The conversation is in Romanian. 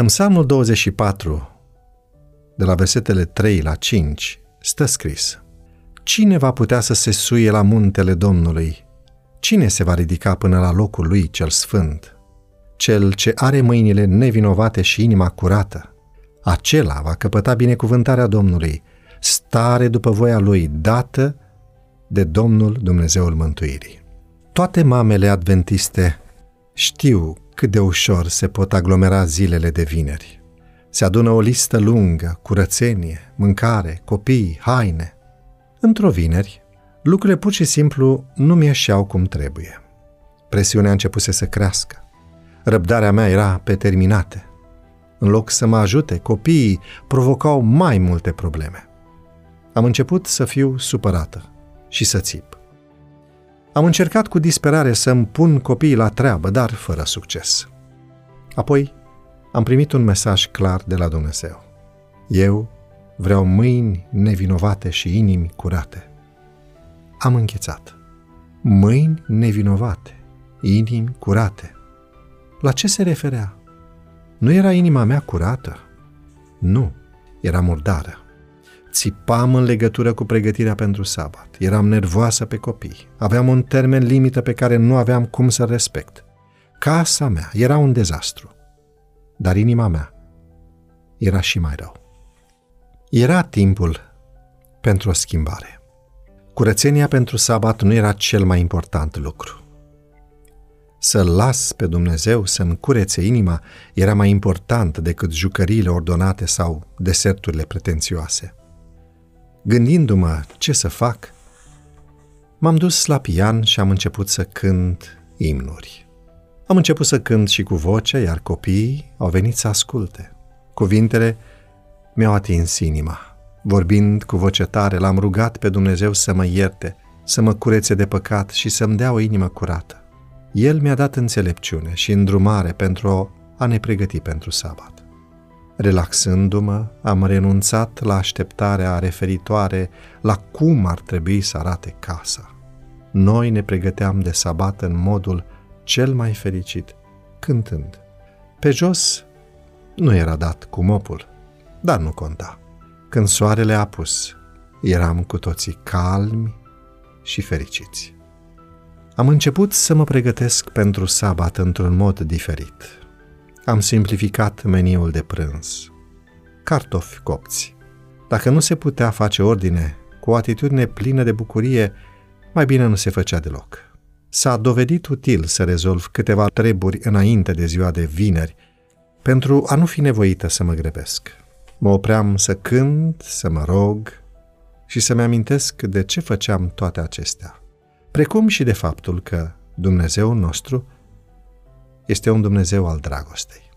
În Psalmul 24, de la versetele 3 la 5, stă scris Cine va putea să se suie la muntele Domnului? Cine se va ridica până la locul lui cel sfânt? Cel ce are mâinile nevinovate și inima curată, acela va căpăta binecuvântarea Domnului, stare după voia lui, dată de Domnul Dumnezeul Mântuirii. Toate mamele adventiste știu cât de ușor se pot aglomera zilele de vineri. Se adună o listă lungă, curățenie, mâncare, copii, haine. Într-o vineri, lucrurile pur și simplu nu mi ieșeau cum trebuie. Presiunea a început să crească. Răbdarea mea era pe terminate. În loc să mă ajute, copiii provocau mai multe probleme. Am început să fiu supărată și să țip. Am încercat cu disperare să-mi pun copiii la treabă, dar fără succes. Apoi am primit un mesaj clar de la Dumnezeu. Eu vreau mâini nevinovate și inimi curate. Am închețat. Mâini nevinovate, inimi curate. La ce se referea? Nu era inima mea curată? Nu, era murdară. Țipam în legătură cu pregătirea pentru sabat. Eram nervoasă pe copii. Aveam un termen limită pe care nu aveam cum să respect. Casa mea era un dezastru. Dar inima mea era și mai rău. Era timpul pentru o schimbare. Curățenia pentru sabat nu era cel mai important lucru. Să las pe Dumnezeu să-mi curețe inima era mai important decât jucăriile ordonate sau deserturile pretențioase. Gândindu-mă ce să fac, m-am dus la pian și am început să cânt imnuri. Am început să cânt și cu vocea, iar copiii au venit să asculte. Cuvintele mi-au atins inima. Vorbind cu voce tare, l-am rugat pe Dumnezeu să mă ierte, să mă curețe de păcat și să-mi dea o inimă curată. El mi-a dat înțelepciune și îndrumare pentru a ne pregăti pentru sabat. Relaxându-mă, am renunțat la așteptarea referitoare la cum ar trebui să arate casa. Noi ne pregăteam de sabat în modul cel mai fericit, cântând. Pe jos nu era dat cu mopul, dar nu conta. Când soarele a pus, eram cu toții calmi și fericiți. Am început să mă pregătesc pentru sabat într-un mod diferit am simplificat meniul de prânz. Cartofi copți. Dacă nu se putea face ordine cu o atitudine plină de bucurie, mai bine nu se făcea deloc. S-a dovedit util să rezolv câteva treburi înainte de ziua de vineri, pentru a nu fi nevoită să mă grăbesc. Mă opream să cânt, să mă rog și să-mi amintesc de ce făceam toate acestea, precum și de faptul că Dumnezeul nostru este un Dumnezeu al dragostei.